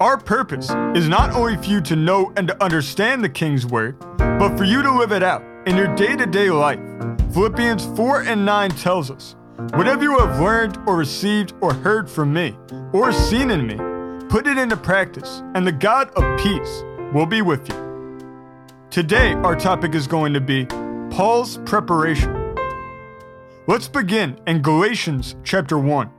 Our purpose is not only for you to know and to understand the King's Word, but for you to live it out in your day to day life. Philippians 4 and 9 tells us whatever you have learned or received or heard from me or seen in me, put it into practice, and the God of peace will be with you. Today, our topic is going to be Paul's preparation. Let's begin in Galatians chapter 1.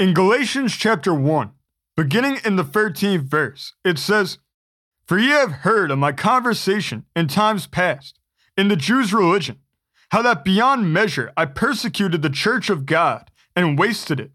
In Galatians chapter 1, beginning in the 13th verse, it says, For ye have heard of my conversation in times past, in the Jews' religion, how that beyond measure I persecuted the church of God and wasted it,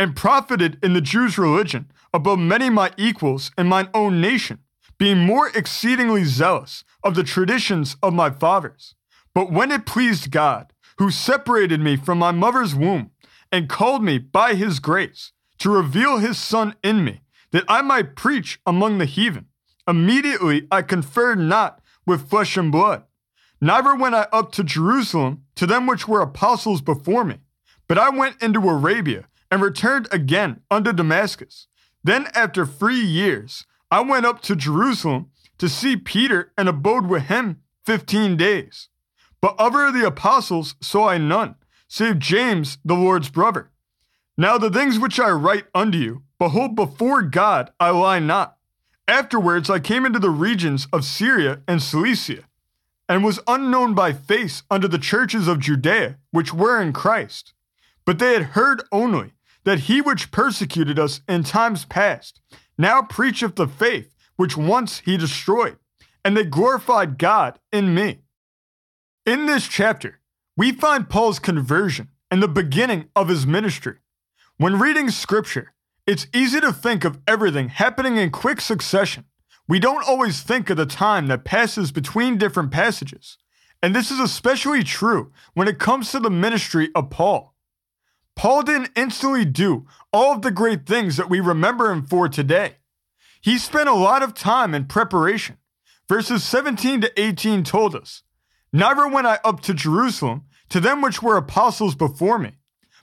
and profited in the Jews' religion above many my equals in mine own nation, being more exceedingly zealous of the traditions of my fathers. But when it pleased God, who separated me from my mother's womb, and called me by his grace to reveal his Son in me, that I might preach among the heathen. Immediately I conferred not with flesh and blood, neither went I up to Jerusalem to them which were apostles before me, but I went into Arabia and returned again unto Damascus. Then after three years I went up to Jerusalem to see Peter and abode with him fifteen days. But other of the apostles saw I none save James, the Lord's brother. Now the things which I write unto you, behold, before God I lie not. Afterwards I came into the regions of Syria and Cilicia, and was unknown by face unto the churches of Judea, which were in Christ. But they had heard only that he which persecuted us in times past now preacheth the faith which once he destroyed, and they glorified God in me. In this chapter, we find Paul's conversion and the beginning of his ministry. When reading scripture, it's easy to think of everything happening in quick succession. We don't always think of the time that passes between different passages. And this is especially true when it comes to the ministry of Paul. Paul didn't instantly do all of the great things that we remember him for today. He spent a lot of time in preparation. Verses 17 to 18 told us Neither went I up to Jerusalem to them which were apostles before me,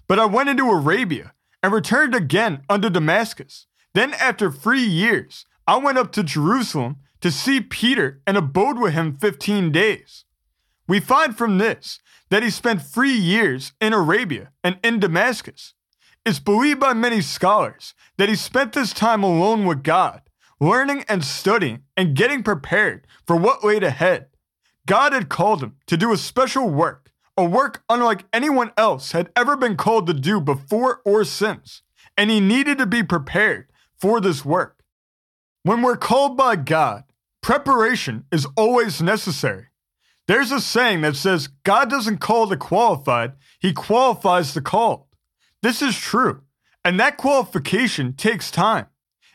but I went into Arabia and returned again unto Damascus. Then after three years, I went up to Jerusalem to see Peter and abode with him fifteen days. We find from this that he spent three years in Arabia and in Damascus. It's believed by many scholars that he spent this time alone with God, learning and studying and getting prepared for what laid ahead. God had called him to do a special work, a work unlike anyone else had ever been called to do before or since, and he needed to be prepared for this work. When we're called by God, preparation is always necessary. There's a saying that says God doesn't call the qualified, he qualifies the called. This is true, and that qualification takes time.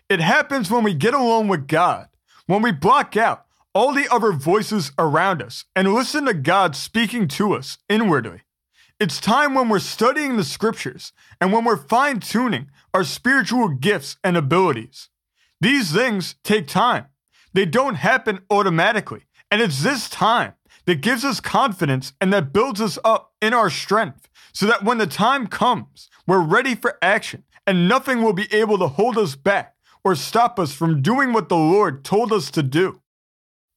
It happens when we get alone with God, when we block out all the other voices around us and listen to God speaking to us inwardly. It's time when we're studying the scriptures and when we're fine tuning our spiritual gifts and abilities. These things take time, they don't happen automatically. And it's this time that gives us confidence and that builds us up in our strength so that when the time comes, we're ready for action and nothing will be able to hold us back or stop us from doing what the Lord told us to do.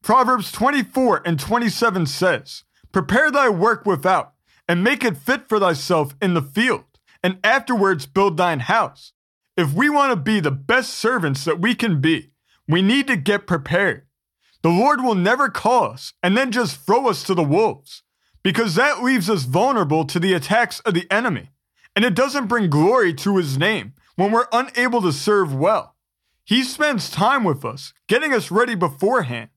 Proverbs 24 and 27 says, Prepare thy work without, and make it fit for thyself in the field, and afterwards build thine house. If we want to be the best servants that we can be, we need to get prepared. The Lord will never call us and then just throw us to the wolves, because that leaves us vulnerable to the attacks of the enemy, and it doesn't bring glory to his name when we're unable to serve well. He spends time with us, getting us ready beforehand.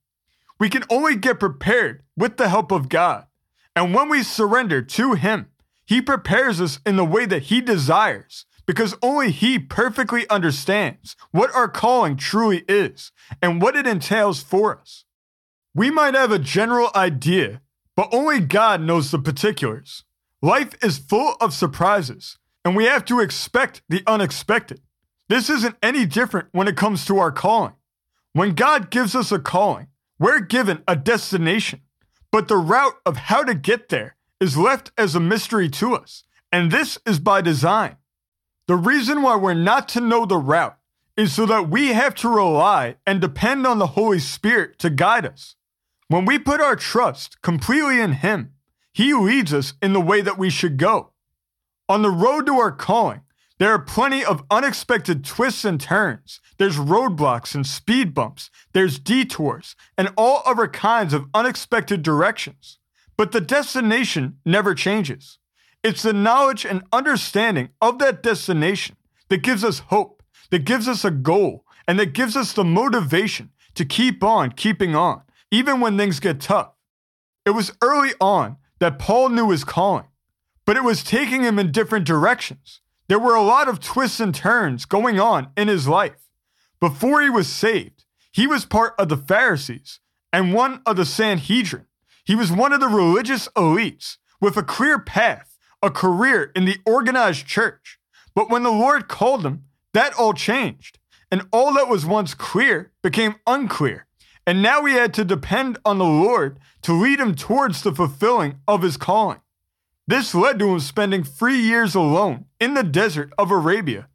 We can only get prepared with the help of God. And when we surrender to Him, He prepares us in the way that He desires because only He perfectly understands what our calling truly is and what it entails for us. We might have a general idea, but only God knows the particulars. Life is full of surprises, and we have to expect the unexpected. This isn't any different when it comes to our calling. When God gives us a calling, we're given a destination, but the route of how to get there is left as a mystery to us, and this is by design. The reason why we're not to know the route is so that we have to rely and depend on the Holy Spirit to guide us. When we put our trust completely in Him, He leads us in the way that we should go. On the road to our calling, there are plenty of unexpected twists and turns. There's roadblocks and speed bumps. There's detours and all other kinds of unexpected directions. But the destination never changes. It's the knowledge and understanding of that destination that gives us hope, that gives us a goal, and that gives us the motivation to keep on keeping on, even when things get tough. It was early on that Paul knew his calling, but it was taking him in different directions. There were a lot of twists and turns going on in his life. Before he was saved, he was part of the Pharisees and one of the Sanhedrin. He was one of the religious elites with a clear path, a career in the organized church. But when the Lord called him, that all changed, and all that was once clear became unclear. And now he had to depend on the Lord to lead him towards the fulfilling of his calling. This led to him spending three years alone in the desert of Arabia.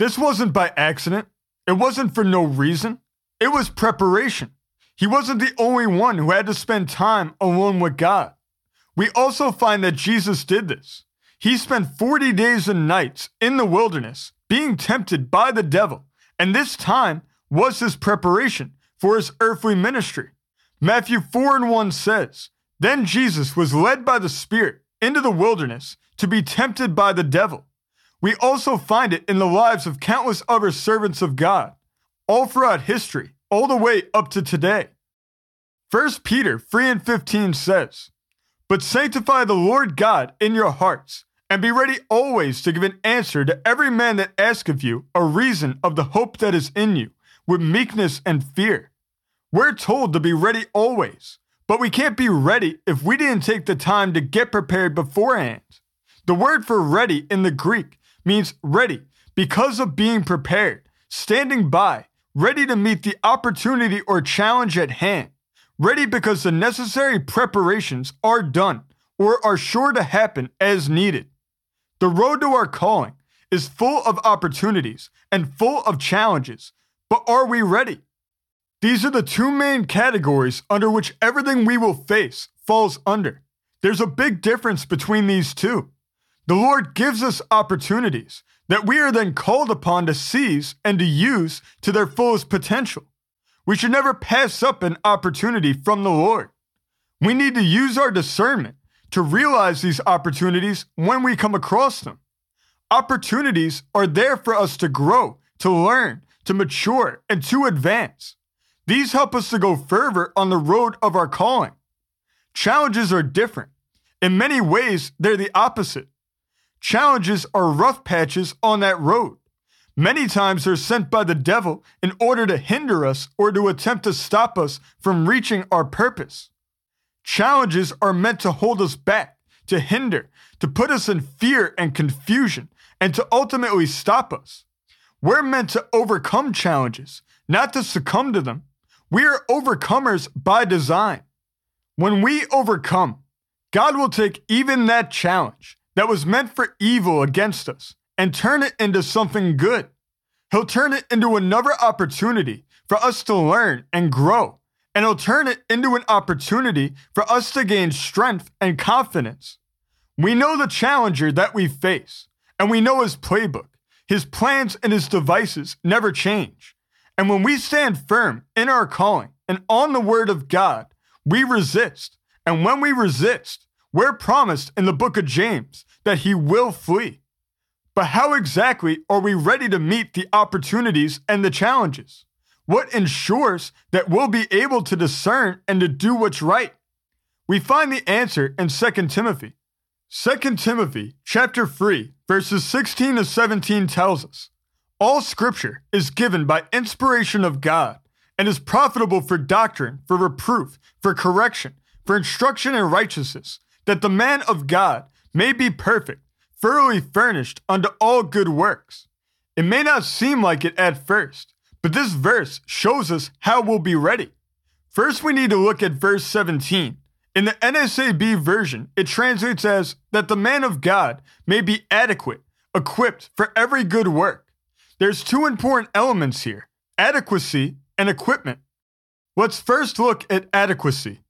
This wasn't by accident, it wasn't for no reason, it was preparation. He wasn't the only one who had to spend time alone with God. We also find that Jesus did this. He spent 40 days and nights in the wilderness being tempted by the devil, and this time was his preparation for his earthly ministry. Matthew 4 and 1 says, Then Jesus was led by the Spirit into the wilderness to be tempted by the devil. We also find it in the lives of countless other servants of God, all throughout history, all the way up to today. 1 Peter 3 and 15 says, But sanctify the Lord God in your hearts, and be ready always to give an answer to every man that asks of you a reason of the hope that is in you, with meekness and fear. We're told to be ready always, but we can't be ready if we didn't take the time to get prepared beforehand. The word for ready in the Greek means ready because of being prepared, standing by, ready to meet the opportunity or challenge at hand, ready because the necessary preparations are done or are sure to happen as needed. The road to our calling is full of opportunities and full of challenges, but are we ready? These are the two main categories under which everything we will face falls under. There's a big difference between these two. The Lord gives us opportunities that we are then called upon to seize and to use to their fullest potential. We should never pass up an opportunity from the Lord. We need to use our discernment to realize these opportunities when we come across them. Opportunities are there for us to grow, to learn, to mature, and to advance. These help us to go further on the road of our calling. Challenges are different. In many ways, they're the opposite. Challenges are rough patches on that road. Many times they're sent by the devil in order to hinder us or to attempt to stop us from reaching our purpose. Challenges are meant to hold us back, to hinder, to put us in fear and confusion, and to ultimately stop us. We're meant to overcome challenges, not to succumb to them. We are overcomers by design. When we overcome, God will take even that challenge that was meant for evil against us and turn it into something good. He'll turn it into another opportunity for us to learn and grow, and he'll turn it into an opportunity for us to gain strength and confidence. We know the challenger that we face, and we know his playbook. His plans and his devices never change. And when we stand firm in our calling and on the word of God, we resist. And when we resist, we're promised in the book of James that he will flee. But how exactly are we ready to meet the opportunities and the challenges? What ensures that we'll be able to discern and to do what's right? We find the answer in 2 Timothy. 2 Timothy chapter 3 verses 16 to 17 tells us, all scripture is given by inspiration of God and is profitable for doctrine, for reproof, for correction, for instruction in righteousness, that the man of God may be perfect, thoroughly furnished unto all good works. It may not seem like it at first, but this verse shows us how we'll be ready. First, we need to look at verse 17. In the NASB version, it translates as that the man of God may be adequate, equipped for every good work. There's two important elements here adequacy and equipment. Let's first look at adequacy.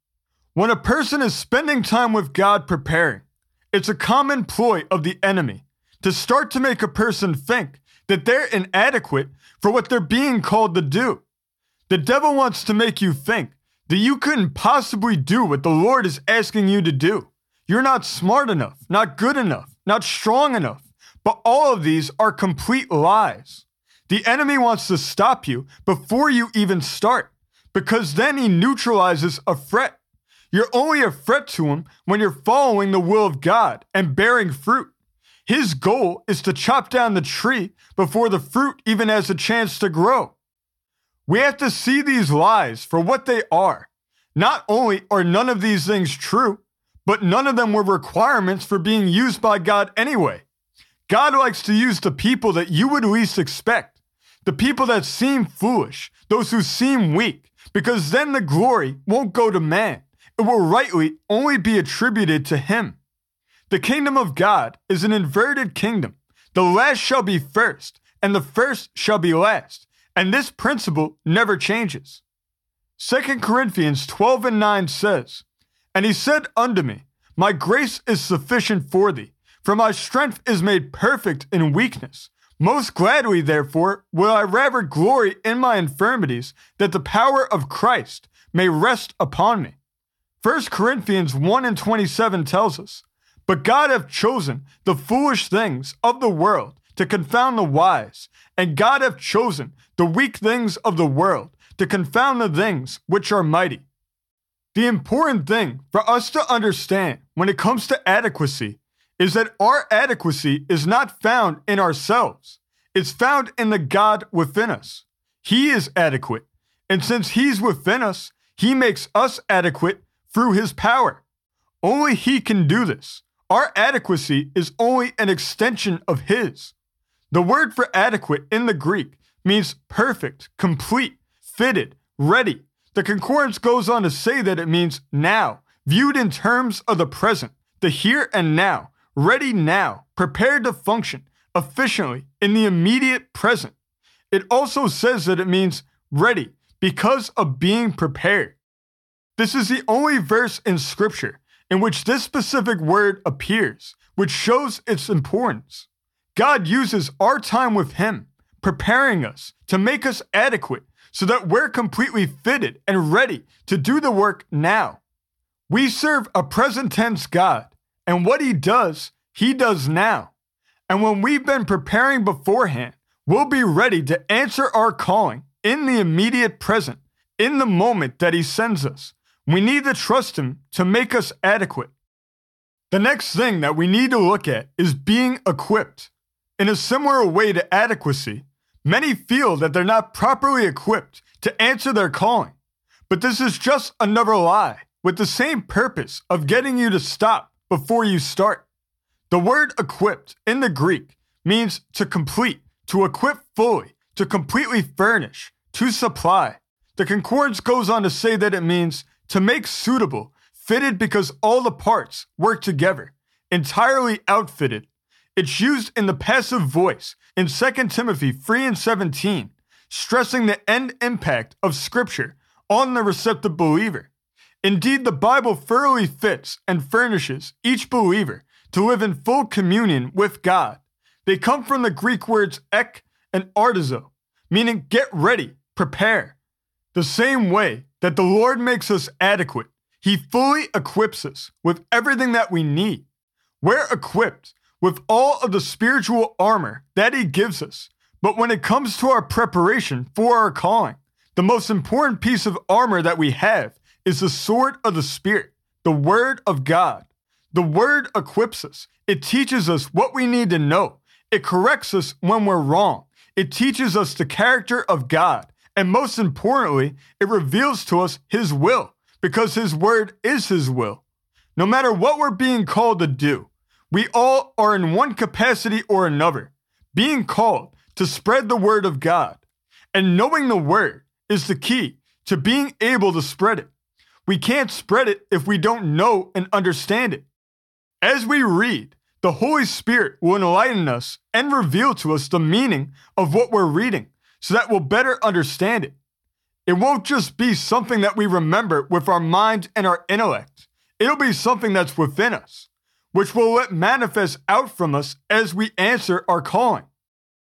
When a person is spending time with God preparing, it's a common ploy of the enemy to start to make a person think that they're inadequate for what they're being called to do. The devil wants to make you think that you couldn't possibly do what the Lord is asking you to do. You're not smart enough, not good enough, not strong enough. But all of these are complete lies. The enemy wants to stop you before you even start, because then he neutralizes a threat. You're only a threat to him when you're following the will of God and bearing fruit. His goal is to chop down the tree before the fruit even has a chance to grow. We have to see these lies for what they are. Not only are none of these things true, but none of them were requirements for being used by God anyway. God likes to use the people that you would least expect, the people that seem foolish, those who seem weak, because then the glory won't go to man. It will rightly only be attributed to him. The kingdom of God is an inverted kingdom. The last shall be first, and the first shall be last. And this principle never changes. 2 Corinthians 12 and 9 says, And he said unto me, My grace is sufficient for thee, for my strength is made perfect in weakness. Most gladly, therefore, will I rather glory in my infirmities, that the power of Christ may rest upon me. 1 Corinthians 1 and 27 tells us, but God hath chosen the foolish things of the world to confound the wise, and God hath chosen the weak things of the world to confound the things which are mighty. The important thing for us to understand when it comes to adequacy is that our adequacy is not found in ourselves. It's found in the God within us. He is adequate. And since He's within us, He makes us adequate through His power. Only He can do this. Our adequacy is only an extension of His. The word for adequate in the Greek means perfect, complete, fitted, ready. The concordance goes on to say that it means now, viewed in terms of the present, the here and now, ready now, prepared to function efficiently in the immediate present. It also says that it means ready because of being prepared. This is the only verse in Scripture in which this specific word appears, which shows its importance. God uses our time with Him, preparing us to make us adequate so that we're completely fitted and ready to do the work now. We serve a present tense God, and what He does, He does now. And when we've been preparing beforehand, we'll be ready to answer our calling in the immediate present, in the moment that He sends us. We need to trust Him to make us adequate. The next thing that we need to look at is being equipped. In a similar way to adequacy, many feel that they're not properly equipped to answer their calling. But this is just another lie with the same purpose of getting you to stop before you start. The word equipped in the Greek means to complete, to equip fully, to completely furnish, to supply. The concordance goes on to say that it means to make suitable, fitted because all the parts work together, entirely outfitted. It's used in the passive voice in 2 Timothy 3 and 17, stressing the end impact of Scripture on the receptive believer. Indeed, the Bible thoroughly fits and furnishes each believer to live in full communion with God. They come from the Greek words ek and artizo, meaning get ready, prepare. The same way that the Lord makes us adequate. He fully equips us with everything that we need. We're equipped with all of the spiritual armor that He gives us. But when it comes to our preparation for our calling, the most important piece of armor that we have is the sword of the Spirit, the Word of God. The Word equips us, it teaches us what we need to know, it corrects us when we're wrong, it teaches us the character of God, and most importantly, it reveals to us His will, because His Word is His will. No matter what we're being called to do, we all are in one capacity or another, being called to spread the Word of God. And knowing the Word is the key to being able to spread it. We can't spread it if we don't know and understand it. As we read, the Holy Spirit will enlighten us and reveal to us the meaning of what we're reading so that we'll better understand it. It won't just be something that we remember with our mind and our intellect, it'll be something that's within us, which will let manifest out from us as we answer our calling.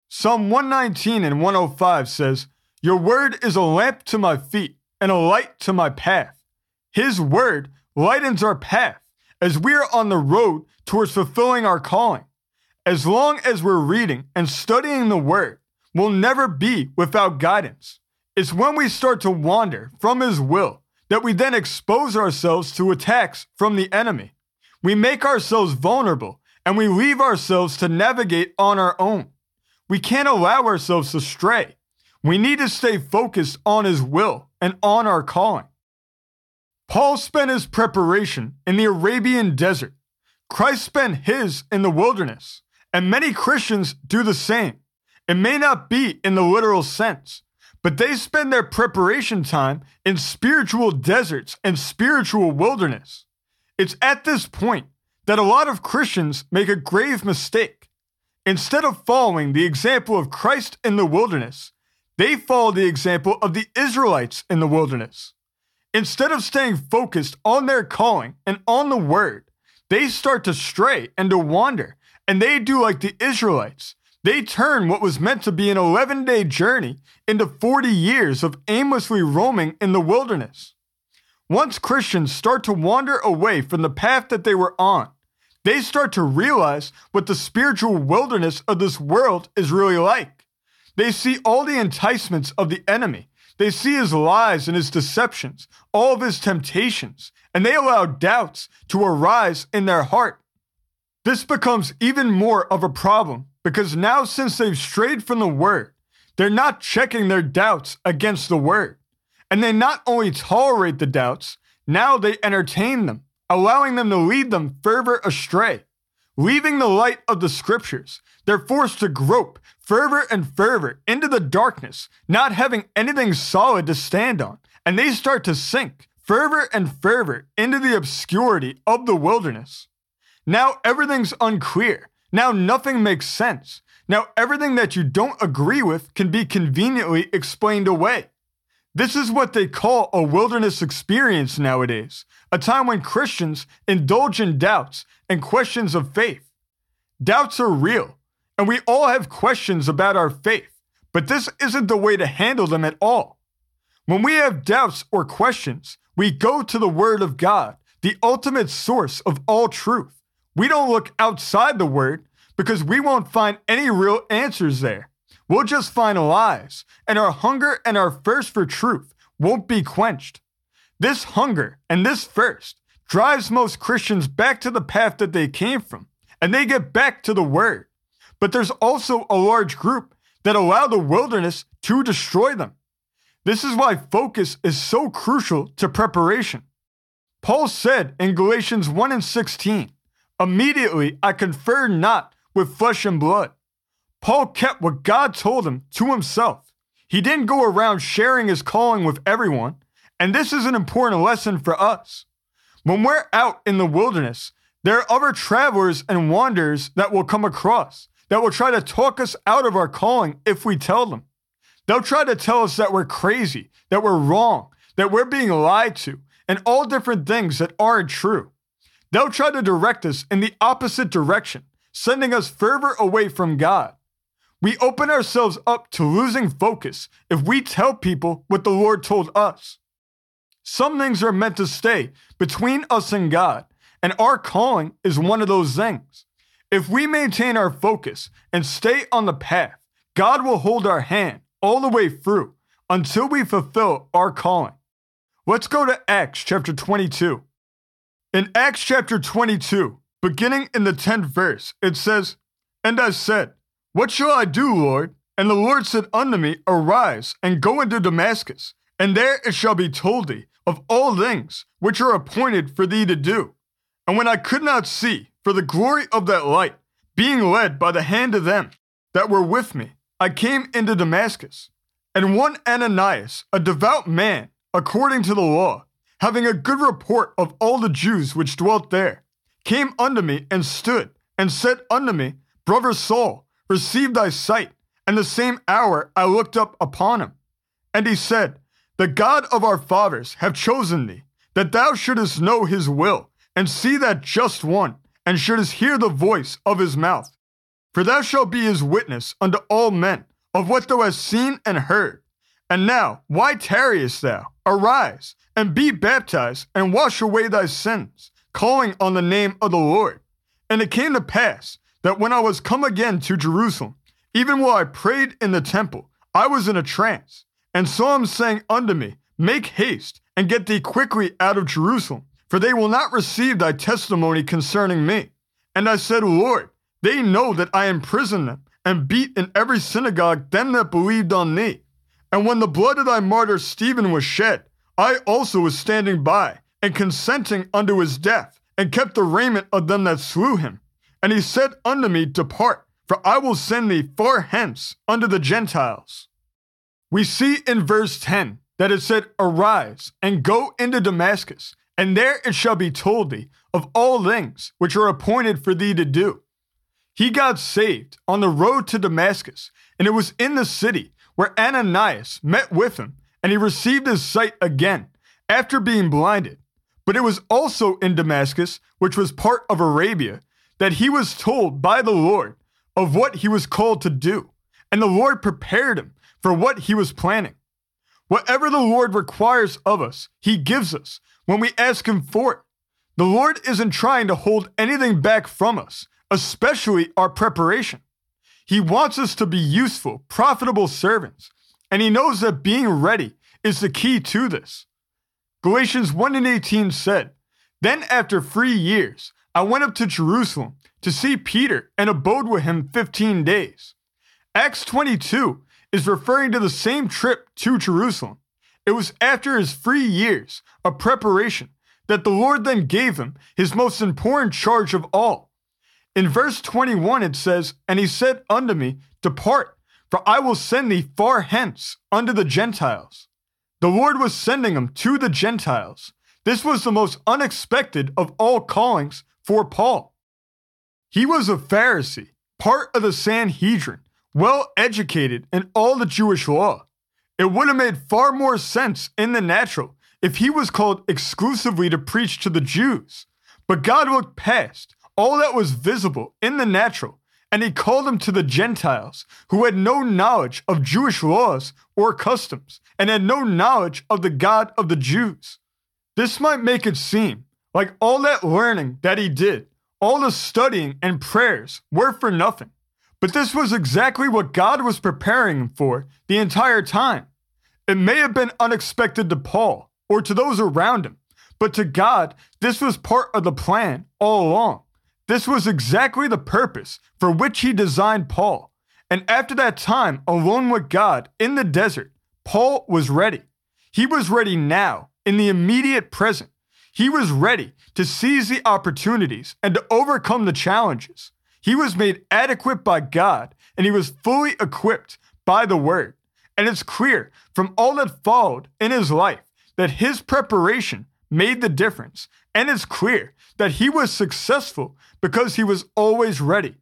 Psalm 119 and 105 says, Your word is a lamp to my feet and a light to my path. His word lightens our path as we are on the road towards fulfilling our calling. As long as we're reading and studying the word, we'll never be without guidance. It's when we start to wander from His will that we then expose ourselves to attacks from the enemy. We make ourselves vulnerable and we leave ourselves to navigate on our own. We can't allow ourselves to stray. We need to stay focused on His will and on our calling. Paul spent his preparation in the Arabian desert. Christ spent his in the wilderness, and many Christians do the same. It may not be in the literal sense, but they spend their preparation time in spiritual deserts and spiritual wilderness. It's at this point that a lot of Christians make a grave mistake. Instead of following the example of Christ in the wilderness, they follow the example of the Israelites in the wilderness. Instead of staying focused on their calling and on the word, they start to stray and to wander, and they do like the Israelites. They turn what was meant to be an 11 day journey into 40 years of aimlessly roaming in the wilderness. Once Christians start to wander away from the path that they were on, they start to realize what the spiritual wilderness of this world is really like. They see all the enticements of the enemy they see his lies and his deceptions, all of his temptations, and they allow doubts to arise in their heart. This becomes even more of a problem because now, since they've strayed from the word, they're not checking their doubts against the word. And they not only tolerate the doubts, now they entertain them, allowing them to lead them further astray. Leaving the light of the scriptures, they're forced to grope further and further into the darkness, not having anything solid to stand on, and they start to sink further and further into the obscurity of the wilderness. Now everything's unclear. Now nothing makes sense. Now everything that you don't agree with can be conveniently explained away. This is what they call a wilderness experience nowadays, a time when Christians indulge in doubts and questions of faith. Doubts are real, and we all have questions about our faith, but this isn't the way to handle them at all. When we have doubts or questions, we go to the Word of God, the ultimate source of all truth. We don't look outside the Word because we won't find any real answers there. We'll just find lies, and our hunger and our thirst for truth won't be quenched. This hunger and this thirst drives most Christians back to the path that they came from, and they get back to the Word. But there's also a large group that allow the wilderness to destroy them. This is why focus is so crucial to preparation. Paul said in Galatians 1 and 16, Immediately I conferred not with flesh and blood. Paul kept what God told him to himself. He didn't go around sharing his calling with everyone, and this is an important lesson for us. When we're out in the wilderness, there are other travelers and wanderers that will come across that will try to talk us out of our calling if we tell them. They'll try to tell us that we're crazy, that we're wrong, that we're being lied to, and all different things that aren't true. They'll try to direct us in the opposite direction, sending us further away from God. We open ourselves up to losing focus if we tell people what the Lord told us. Some things are meant to stay between us and God, and our calling is one of those things. If we maintain our focus and stay on the path, God will hold our hand all the way through until we fulfill our calling. Let's go to Acts chapter 22. In Acts chapter 22, beginning in the 10th verse, it says, And I said, What shall I do, Lord? And the Lord said unto me, Arise and go into Damascus, and there it shall be told thee of all things which are appointed for thee to do. And when I could not see for the glory of that light, being led by the hand of them that were with me, I came into Damascus. And one Ananias, a devout man, according to the law, having a good report of all the Jews which dwelt there, came unto me and stood, and said unto me, Brother Saul, receive thy sight. And the same hour I looked up upon him. And he said, The God of our fathers have chosen thee, that thou shouldest know his will, and see that just one, and shouldest hear the voice of his mouth. For thou shalt be his witness unto all men of what thou hast seen and heard. And now, why tarriest thou? Arise, and be baptized, and wash away thy sins, calling on the name of the Lord. And it came to pass that when I was come again to Jerusalem, even while I prayed in the temple, I was in a trance, and saw him saying unto me, Make haste, and get thee quickly out of Jerusalem, for they will not receive thy testimony concerning me. And I said, Lord, they know that I imprisoned them, and beat in every synagogue them that believed on thee. And when the blood of thy martyr Stephen was shed, I also was standing by, and consenting unto his death, and kept the raiment of them that slew him. And he said unto me, Depart, for I will send thee far hence unto the Gentiles. We see in verse 10 that it said, Arise and go into Damascus, and there it shall be told thee of all things which are appointed for thee to do. He got saved on the road to Damascus, and it was in the city where Ananias met with him, and he received his sight again after being blinded. But it was also in Damascus, which was part of Arabia, that he was told by the Lord of what he was called to do, and the Lord prepared him for what he was planning. Whatever the Lord requires of us, he gives us when we ask him for it. The Lord isn't trying to hold anything back from us, especially our preparation. He wants us to be useful, profitable servants, and he knows that being ready is the key to this. Galatians 1 and 18 said, Then after three years, I went up to Jerusalem to see Peter and abode with him 15 days. Acts 22 is referring to the same trip to Jerusalem. It was after his three years of preparation that the Lord then gave him his most important charge of all. In verse 21, it says, And he said unto me, Depart, for I will send thee far hence unto the Gentiles. The Lord was sending him to the Gentiles. This was the most unexpected of all callings for Paul. He was a Pharisee, part of the Sanhedrin, well educated in all the Jewish law. It would have made far more sense in the natural if he was called exclusively to preach to the Jews. But God looked past all that was visible in the natural, and he called them to the Gentiles, who had no knowledge of Jewish laws or customs, and had no knowledge of the God of the Jews. This might make it seem like all that learning that he did, all the studying and prayers were for nothing. But this was exactly what God was preparing him for the entire time. It may have been unexpected to Paul or to those around him, but to God, this was part of the plan all along. This was exactly the purpose for which he designed Paul. And after that time, alone with God in the desert, Paul was ready. He was ready now, in the immediate present. He was ready to seize the opportunities and to overcome the challenges. He was made adequate by God, and he was fully equipped by the Word. And it's clear from all that followed in his life that his preparation made the difference. And it's clear that he was successful because he was always ready.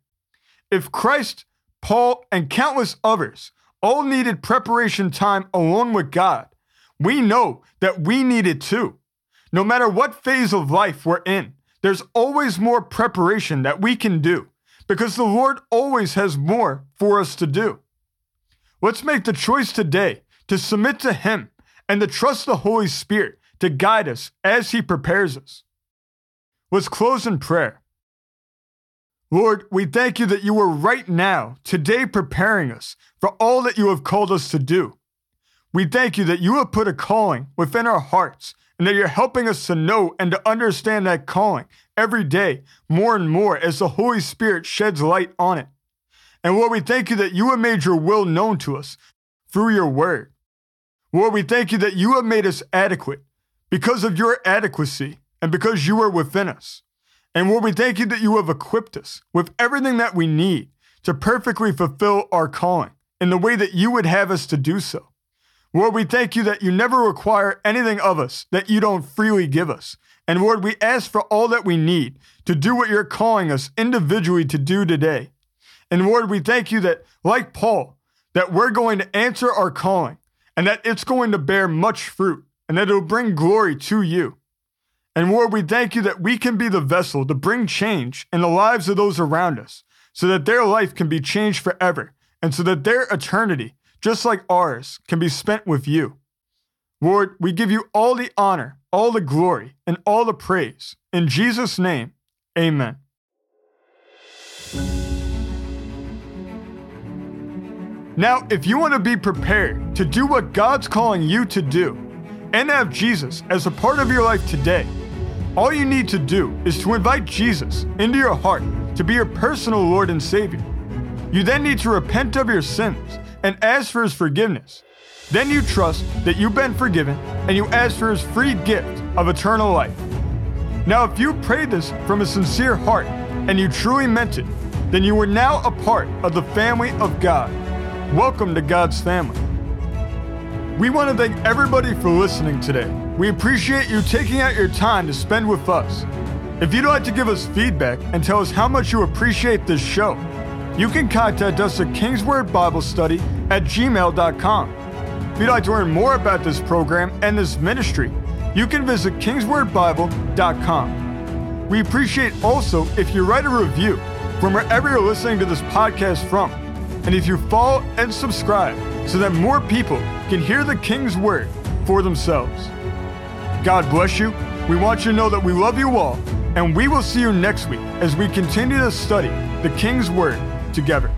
If Christ, Paul, and countless others all needed preparation time alone with God, we know that we need it too. No matter what phase of life we're in, there's always more preparation that we can do because the Lord always has more for us to do. Let's make the choice today to submit to Him and to trust the Holy Spirit to guide us as He prepares us. Let's close in prayer. Lord, we thank you that you are right now, today, preparing us for all that you have called us to do. we thank you that you have put a calling within our hearts and that you're helping us to know and to understand that calling every day more and more as the Holy Spirit sheds light on it. And Lord, we thank you that you have made your will known to us through your word. Lord, we thank you that you have made us adequate because of your adequacy and because you are within us. And Lord, we thank you that you have equipped us with everything that we need to perfectly fulfill our calling in the way that you would have us to do so. Lord, we thank you that you never require anything of us that you don't freely give us. And Lord, we ask for all that we need to do what you're calling us individually to do today. And Lord, we thank you that, like Paul, that we're going to answer our calling and that it's going to bear much fruit and that it'll bring glory to you. And Lord, we thank you that we can be the vessel to bring change in the lives of those around us so that their life can be changed forever and so that their eternity just like ours, can be spent with you. Lord, we give you all the honor, all the glory, and all the praise. In Jesus' name, amen. Now, if you want to be prepared to do what God's calling you to do and have Jesus as a part of your life today, all you need to do is to invite Jesus into your heart to be your personal Lord and Savior. You then need to repent of your sins and ask for his forgiveness. Then you trust that you've been forgiven and you ask for his free gift of eternal life. Now, if you prayed this from a sincere heart and you truly meant it, then you are now a part of the family of God. Welcome to God's family. We want to thank everybody for listening today. We appreciate you taking out your time to spend with us. If you'd like to give us feedback and tell us how much you appreciate this show, you can contact us at Kingsword Bible Study at gmail.com. If you'd like to learn more about this program and this ministry, you can visit kingswordbible.com. We appreciate also if you write a review from wherever you're listening to this podcast from, and if you follow and subscribe so that more people can hear the King's Word for themselves. God bless you. We want you to know that we love you all, and we will see you next week as we continue to study the King's Word together.